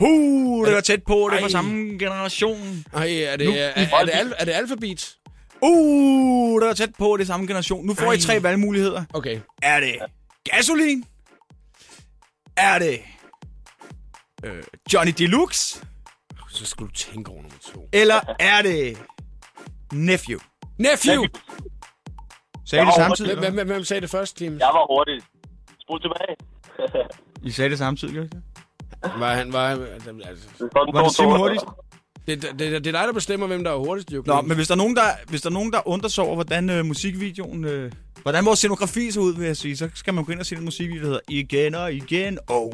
Uh, det var tæt på. Det var samme generation. Ej, er det, Nu- er, er, er, det, al, er det alfabet? Uh, det var tæt på. Det er samme generation. Nu får I Ej. tre valgmuligheder. Okay. Er det Gasolin? Er det øh, Johnny Deluxe? Så skal du tænke over nummer to. Eller er det Nephew? Nephew! Sagde I det samtidig? Hvem, hvem, hvem, sagde det først, Clemens? Jeg var hurtig. Spol tilbage. I sagde det samtidig, I det? Var han, var altså, er Var det Simon hurtigst? det, det, det, det er dig, der bestemmer, hvem der er hurtigst, jo. Nå, men hvis der er nogen, der, hvis der, er nogen, der undrer sig over, hvordan øh, musikvideoen... Øh, hvordan vores scenografi så ud, vil jeg sige, så skal man gå ind og se en musikvideo, der hedder Igen og Igen. Oh,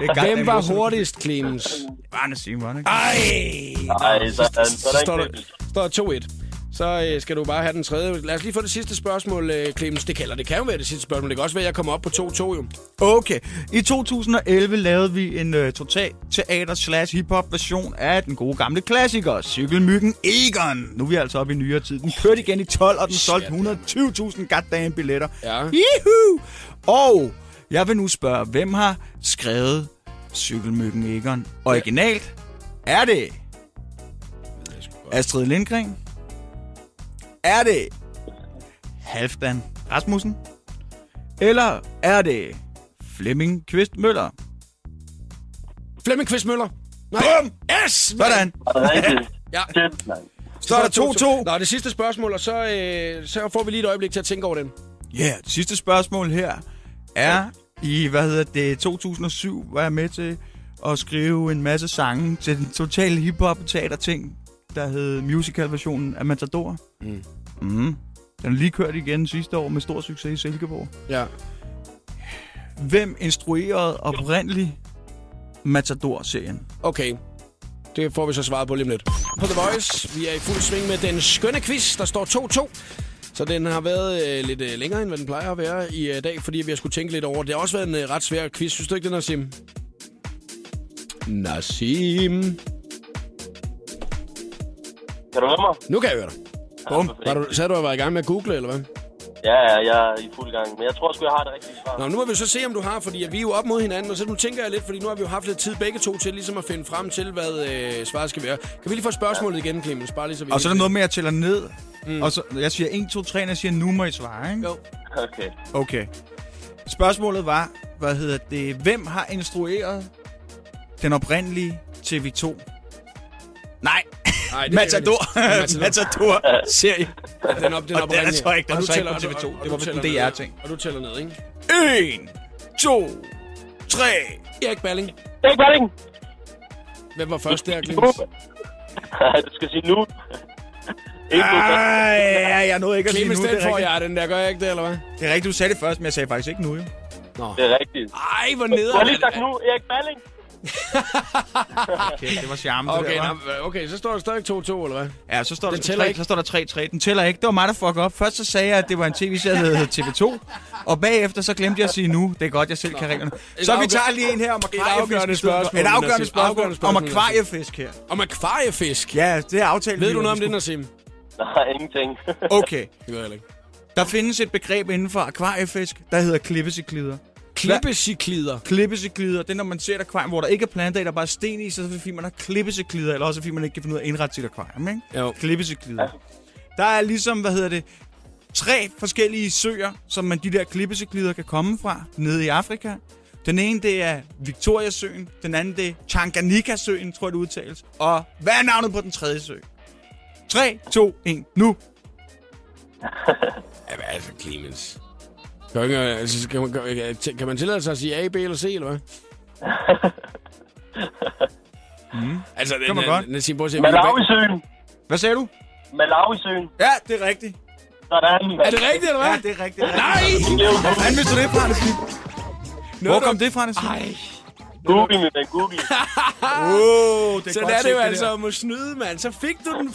det er Hvem var hurtigst, Clemens? Arne Simon, ikke? Ej! Ej, sådan, Så sådan står der, Clemens. står der 2-1. Så øh, skal du bare have den tredje. Lad os lige få det sidste spørgsmål, øh, Clemens. Det, kan, eller det kan jo være det sidste spørgsmål. Det kan også være, at jeg kommer op på 2-2 jo. Okay. I 2011 lavede vi en uh, total teater slash hiphop version af den gode gamle klassiker, Cykelmyggen Egon. Nu er vi altså oppe i nyere tid. Den kørte igen i 12, og den solgte 120.000 goddamn billetter. Ja. Juhu! Og jeg vil nu spørge, hvem har skrevet Cykelmyggen Egon originalt? Er det Astrid Lindgren? Er det Halfdan Rasmussen? Eller er det Flemming Kvist Møller? Flemming Kvist Møller. Nej. Bum! Yes! Sådan. Rigtigt? Ja. Så er der 2-2. Nå, det sidste spørgsmål, og så, øh, så får vi lige et øjeblik til at tænke over den. Ja, yeah, det sidste spørgsmål her er i, hvad hedder det, 2007 var jeg med til at skrive en masse sange til den totale hiphop teater ting, der hed musical-versionen af Matador. Mm. Mm. Den er lige kørt igen sidste år med stor succes i Silkeborg. Ja. Hvem instruerede oprindeligt Matador-serien? Okay. Det får vi så svaret på lige om lidt. På The Voice, vi er i fuld sving med den skønne quiz, der står 2-2. Så den har været øh, lidt øh, længere, end hvad den plejer at være i øh, dag, fordi vi har skulle tænke lidt over. Det har også været en øh, ret svær quiz. Synes du ikke det, Nassim? Nassim. Kan du høre mig? Nu kan jeg høre dig. Bum. Var du, sagde du, at du var i gang med at google, eller hvad? Ja, ja, jeg er i fuld gang. Men jeg tror sgu, jeg har det rigtige svar. Nå, nu må vi så se, om du har, fordi vi er jo op mod hinanden, og så nu tænker jeg lidt, fordi nu har vi jo haft lidt tid begge to til ligesom at finde frem til, hvad øh, svaret skal være. Kan vi lige få spørgsmålet igen, Clemens? Bare lige så vi Og så er der noget med, at jeg tæller ned. Mm. Og så, jeg siger 1, 2, 3, og jeg siger, nu må I svare, ikke? Jo. Okay. Okay. Spørgsmålet var, hvad hedder det, hvem har instrueret den oprindelige TV2? Nej, Nej, det Matador. Matador. Matador-serie. Den op, den Og op den er så ikke- den er så ikke på TV2. Det var vist en DR-ting. Og du tæller ned, ikke? 1, 2, 3. Erik Balling. Erik Balling! Hvem var først der, Clemens? du skal sige nu. Ej, ja, jeg nåede ikke at sige nu. Clemens, Det den er, får rigtigt. jeg, den der. Gør jeg ikke det, eller hvad? det er rigtigt, du sagde det først, men jeg sagde faktisk ikke nu, jo. Nå. Det er rigtigt. Ej, hvor Du har nederen. lige sagt nu, Erik Balling. Okay, det var charme, det Okay, der, nå, okay, så står der stadig 2-2, eller hvad? Ja, så står, Den der tæller 3, ikke. så står der 3-3. Den tæller ikke. Det var mig, der fuckede op. Først så sagde jeg, at det var en tv-serie, der hed TV2. Og bagefter så glemte jeg at sige nu. Det er godt, jeg selv kan reglerne. Så vi tager lige en her om akvariefisk. i spørgsmål, Et afgørende spørgsmål, Afgørende om spørgsmål, akvariefisk her. Om akvariefisk. Ja, det er aftalt. Ved du noget om det, Nassim? Nej, ingenting. Okay. Det ved jeg ikke. Der findes et begreb inden for akvariefisk, der hedder klippesiklider. Klippesiklider. Klippesiklider, det er når man ser et akvarium, hvor der ikke er planter i, der er bare sten i, så er det fordi man har klippesiklider, eller også fordi man ikke kan finde ud af at indrette sit akvarium, ikke? Jo. Klippesiklider. Der er ligesom, hvad hedder det, tre forskellige søer, som man de der klippesiklider kan komme fra, nede i Afrika. Den ene, det er Victoriasøen. Den anden, det er Tanganyika-søen, tror jeg, det udtales. Og hvad er navnet på den tredje sø? 3, 2, 1, nu. Jamen, altså, Clemens. Kan, ikke, altså, kan, man, kan, kan man tillade sig at sige A, B eller C, eller hvad? Altså, Kan man godt. Nassim, prøv at se, Malawi-søen. Hvad sagde du? Malawi-søen. Ja, det er rigtigt. Sådan. Er det rigtigt, eller hvad? Ja, det er rigtigt. Nej! Hvordan vidste du det fra, Nassim? Hvor kom det fra, Nassim? Ej. Google, min ven, Google. Wow, det er Så godt der er det jo set, altså om at snyde, mand. Så fik du den.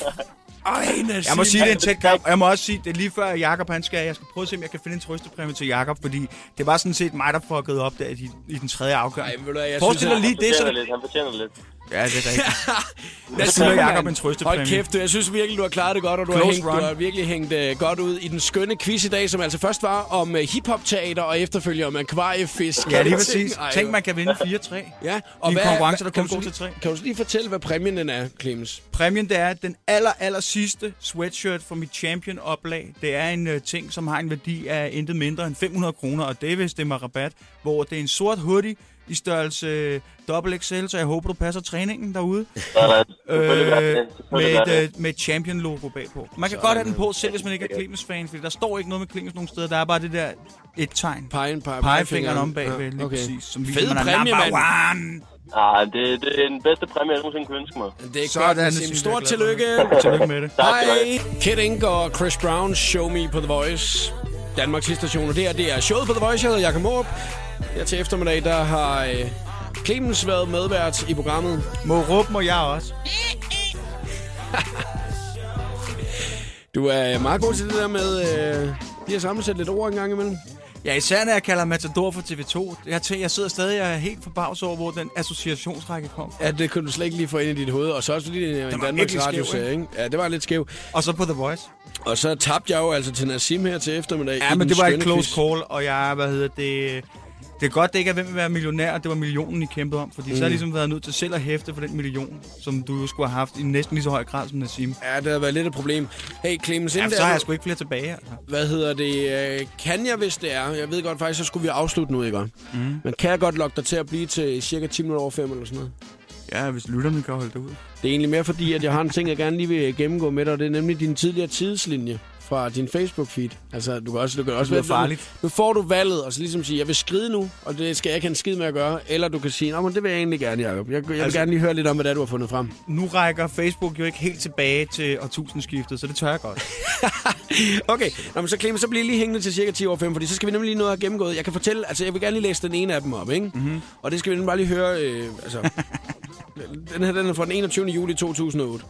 Ej, Nassim. Jeg må sige, det er en tæt kamp. Jeg må også sige, det er lige før Jakob han skal. Jeg skal prøve at se, om jeg kan finde en trøstepræmie til Jakob, fordi det var sådan set mig, der fuckede op der i, i den tredje jeg Forestil dig lige Han det, så... fortjener lidt, han fortjener lidt. Ja, det er rigtigt. Jeg skylder Jakob en trøstepræmie. Hold kæft, du. Jeg synes virkelig, du har klaret det godt, og du, har, hængt, du har virkelig hængt uh, godt ud i den skønne quiz i dag, som altså først var om uh, hiphop-teater og efterfølger om akvariefisk. Ja, lige præcis. Ej, Tænk, man kan vinde 4-3. Ja, I en konkurrence, der kan kun du går lige- til tre. Kan du lige fortælle, hvad præmien den er, Clemens? Præmien, det er den aller, aller sidste sweatshirt fra mit champion-oplag. Det er en uh, ting, som har en værdi af intet mindre end 500 kroner, og det er, hvis det er med rabat, hvor det er en sort hoodie i størrelse uh, XL, så jeg håber, du passer træningen derude. Sådan. Øh, gør med et, med et champion-logo bagpå. Man kan godt have den på, selv hvis man ikke er Clemens-fan, fordi der står ikke noget med Clemens nogen steder. Der er bare det der et tegn. Pegen, pege, Pegefingeren om bagved, Ja, lige okay. præcis. Som Fed viser, man er præmie, mand. Ah, det, det er den bedste præmie, jeg nogensinde kunne ønske mig. Det er Sådan, godt, Stort tillykke. Tillykke med det. Hej. Kid Ink og Chris Brown, Show Me på The Voice. Danmarks station, og det her, det er showet på The Voice. Jeg hedder Jakob Morup. Her til eftermiddag, der har øh, Clemens været medvært i programmet. Må råbe må jeg også. Du er meget god til det der med øh, lige at sammensætte lidt ord en gang imellem. Ja, især når jeg kalder Matador for TV2. Jeg, tænker, jeg sidder stadig og er helt forbavset over, hvor den associationsrække kom. Ja, det kunne du slet ikke lige få ind i dit hoved. Og så også er en var Danmarks skæv, radioserie, ikke? Ja, det var lidt skæv. Og så på The Voice. Og så tabte jeg jo altså til Nassim her til eftermiddag. Ja, men det var et close quiz. call, og jeg, hvad hedder det... Det er godt, det ikke er, hvem vil være millionær, det var millionen, I kæmpede om. Fordi mm. så har jeg ligesom været nødt til selv at hæfte for den million, som du jo skulle have haft i næsten lige så høj grad som Nassim. Ja, det har været lidt et problem. Hey, Clemens, Ja, så har jeg sgu ikke flere tilbage, altså. Hvad hedder det? øh, Kan jeg, hvis det er? Jeg ved godt faktisk, så skulle vi afslutte nu, ikke? Mm. Men kan jeg godt lokke dig til at blive til cirka 10 minutter over 5 eller sådan noget? Ja, hvis lytterne kan holde det ud. Det er egentlig mere fordi, at jeg har en ting, jeg gerne lige vil gennemgå med dig, og det er nemlig din tidligere tidslinje fra din Facebook-feed. Altså, du kan også, du kan også være farligt. Nu får du valget, og så ligesom sige, jeg vil skride nu, og det skal jeg ikke have en skid med at gøre. Eller du kan sige, Nå, men det vil jeg egentlig gerne, Jacob. Jeg, jeg vil Altså- gerne lige høre lidt om, hvad det er, du har fundet frem. Nu rækker Facebook jo ikke helt tilbage til årtusindskiftet, så det tør jeg godt. Okay, Nå, men så Clemens, så bliver lige hængende til cirka 10 over 5, fordi så skal vi nemlig lige noget have gennemgået. Jeg kan fortælle, altså jeg vil gerne lige læse den ene af dem op, ikke? Mm-hmm. Og det skal vi nemlig bare lige høre, øh, altså... den her, den er fra den 21. juli 2008.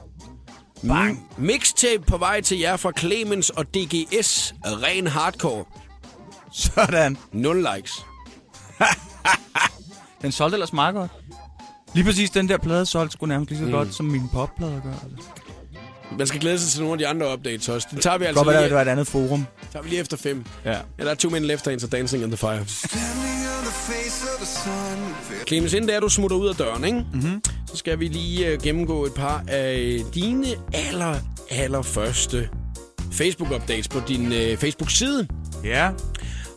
Bang! Mixtape på vej til jer fra Clemens og DGS. Ren hardcore. Sådan. Nul likes. Den solgte ellers meget godt. Lige præcis den der plade solgte sgu nærmest lige så mm. godt, som mine popplader gør. Altså. Man skal glæde sig til nogle af de andre updates også. Den tager vi Altså godt være, lige, det var et andet forum. tager vi lige efter 5. Ja. Ja, der er two men left into Dancing in the Fire. Clemens, inden der du smutter ud af døren, ikke? Mm-hmm. så skal vi lige uh, gennemgå et par af dine aller, aller første Facebook-updates på din uh, Facebook-side. Ja.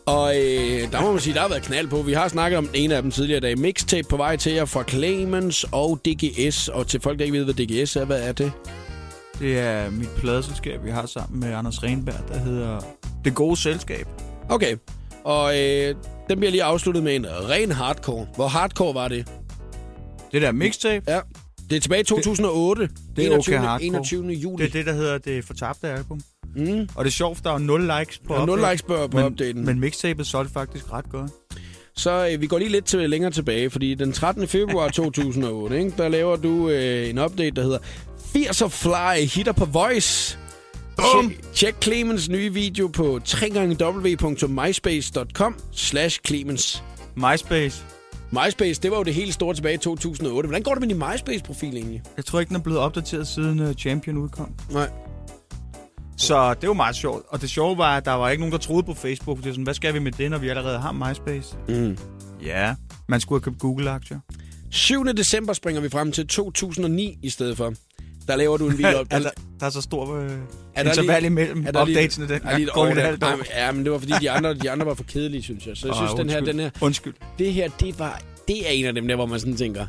Og øh, der må man sige, der har været knald på. Vi har snakket om en af dem tidligere i dag. Mixtape på vej til jer fra Clemens og DGS. Og til folk, der ikke ved, hvad DGS er, hvad er det? Det er mit pladeselskab, vi har sammen med Anders Renberg, der hedder Det Gode Selskab. Okay, og øh, den bliver lige afsluttet med en ren hardcore. Hvor hardcore var det? Det der mixtape, Ja, det er tilbage i 2008. det er okay hardcore. 21. juli. det er det, der hedder Det Fortabte Album. Mm. Og det er sjovt, der er 0 likes på er 0 update, likes på, på men, updaten. Men mixtapet solgte faktisk ret godt. Så øh, vi går lige lidt til, længere tilbage, fordi den 13. februar 2008, ikke, der laver du øh, en update, der hedder 80 of Fly hitter på Voice. Bum! Tjek, Clemens nye video på www.myspace.com slash Clemens. MySpace. MySpace, det var jo det helt store tilbage i 2008. Hvordan går det med din MySpace-profil egentlig? Jeg tror ikke, den er blevet opdateret siden uh, Champion udkom. Nej. Så det var meget sjovt. Og det sjove var, at der var ikke nogen, der troede på Facebook. Det er sådan, hvad skal vi med det, når vi allerede har MySpace? Mm. Ja, man skulle have købt Google-aktier. 7. december springer vi frem til 2009 i stedet for. Der laver du en video op. er, der, der er så stor øh, Er der interval lige- imellem er der updatesene. Den er lige et et halvt år. Ja, men det var fordi, de andre, de andre var for kedelige, synes jeg. Så jeg Åh, synes, den her, den her, Undskyld. det her, det var, det er en af dem der, hvor man sådan tænker,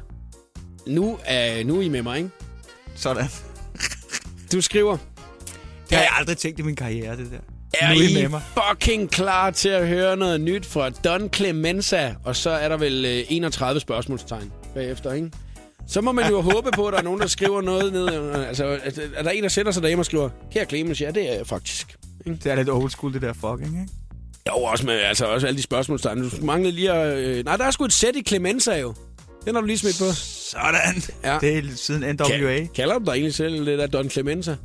nu er, nu er I med mig, ikke? Sådan. Du skriver, Det har jeg aldrig tænkt i min karriere, det der. er nu er I I med mig. fucking klar til at høre noget nyt fra Don Clemenza? Og så er der vel øh, 31 spørgsmålstegn bagefter, ikke? Så må man jo håbe på, at der er nogen, der skriver noget ned. Altså, at- er der en, der sætter sig derhjemme og skriver, her Clemens, ja, det er jeg faktisk. Det er lidt old school, det der fucking, ikke? Jo, også med altså, også alle de spørgsmålstegn. Du manglede lige at... Øh... Nej, der er sgu et sæt i Clemenza jo. Den har du lige smidt på. Sådan. Ja. Det er siden NWA. Ka- kalder du dig egentlig selv det der Don Clemenza?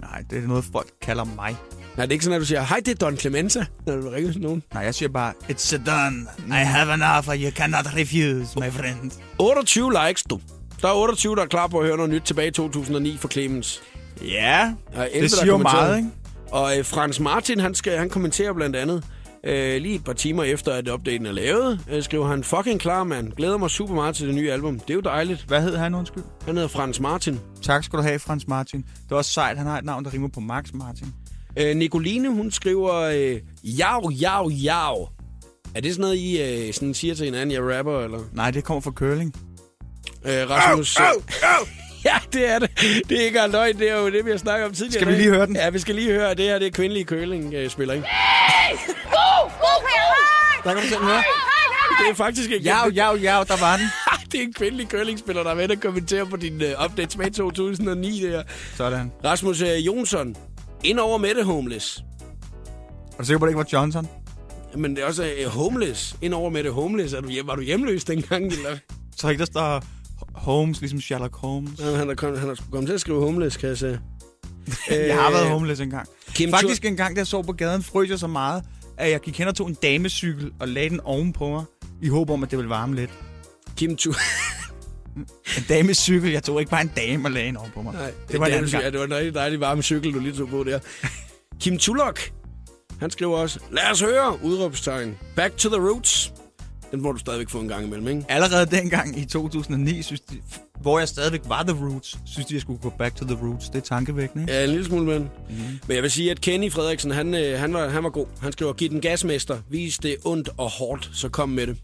Nej, det er noget, folk kalder mig. Nej, det er ikke sådan, at du siger, hej, det er Don Clemenza, når du ringer til nogen. Nej, jeg siger bare, it's a done. I have an offer you cannot refuse, my friend. 28 likes, du. Der er 28, der er klar på at høre noget nyt tilbage i 2009 for Clemens. Ja, Der er 11, det siger jo meget, ikke? Og øh, Frans Martin, han, skal, han kommenterer blandt andet, øh, lige et par timer efter, at updaten er lavet, øh, skriver han, fucking klar, mand. Glæder mig super meget til det nye album. Det er jo dejligt. Hvad hed han, undskyld? Han hedder Frans Martin. Tak skal du have, Frans Martin. Det er også sejt, han har et navn, der rimer på Max Martin. Øh, Nicoline, hun skriver, øh, jav, jav, jav. Er det sådan noget, I øh, sådan siger til hinanden, jeg rapper, eller? Nej, det kommer fra curling. Øh, Rasmus... Au, au, au. Ja, det er det. Det er ikke engang løgn. Det er jo det, vi har snakket om tidligere. Skal vi lige høre den? Ja, vi skal lige høre, det her det er kvindelige curling-spiller, ikke? Go! Go! Der kan du selv høre. Det er faktisk ikke... Jav, jav, jav, der var den. det er en kvindelig curlingspiller, der er ved at kommentere på din uh, update med 2009 der. Sådan. Rasmus uh, Jonsson. Ind over Mette Homeless. Er du sikker på, det ikke var Johnson? Men det er også uh, Homeless. Ind over Mette Homeless. Er du, hjem, var du hjemløs dengang? Eller? Så ikke der står Holmes, ligesom Sherlock Holmes. Jamen, Han er, kom, han er sgu kommet til at skrive Homeless, kan jeg se. Jeg har været homeless engang. Kim Faktisk en gang, da jeg så på gaden, frøs jeg så meget, at jeg gik hen og tog en damecykel og lagde den ovenpå mig, i håb om, at det ville varme lidt. Kim Chu... En damecykel, jeg tog ikke bare en dame og lagde den ovenpå mig. Nej, det var en anden ja, gang. det var en rigtig dejlig varme cykel, du lige tog på der. Kim Tulok. Han skriver også, lad os høre, udråbstegn. Back to the roots. Den må du stadigvæk få en gang imellem, ikke? Allerede dengang i 2009, synes de, hvor jeg stadigvæk var The Roots, synes de, jeg skulle gå back to the roots. Det er tankevækkende, ikke? Ja, en lille smule, men. Mm-hmm. Men jeg vil sige, at Kenny Frederiksen, han, øh, han, var, han var god. Han skriver, giv den gasmester. Vis det ondt og hårdt, så kom med det.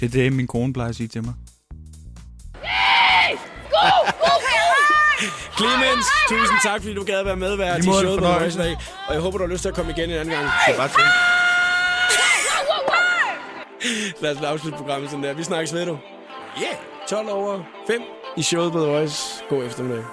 Det er det, min kone plejer at sige til mig. Go! Go! Clemens, tusind tak, fordi du gad at være medvært I showet på. Voice. Og jeg håber, du har lyst til at komme igen en anden gang. Det er bare til. Whoa, whoa, whoa! Lad os afslutte programmet sådan der. Vi snakkes ved, du. Yeah! 12 over 5 i showet på The Voice. God eftermiddag.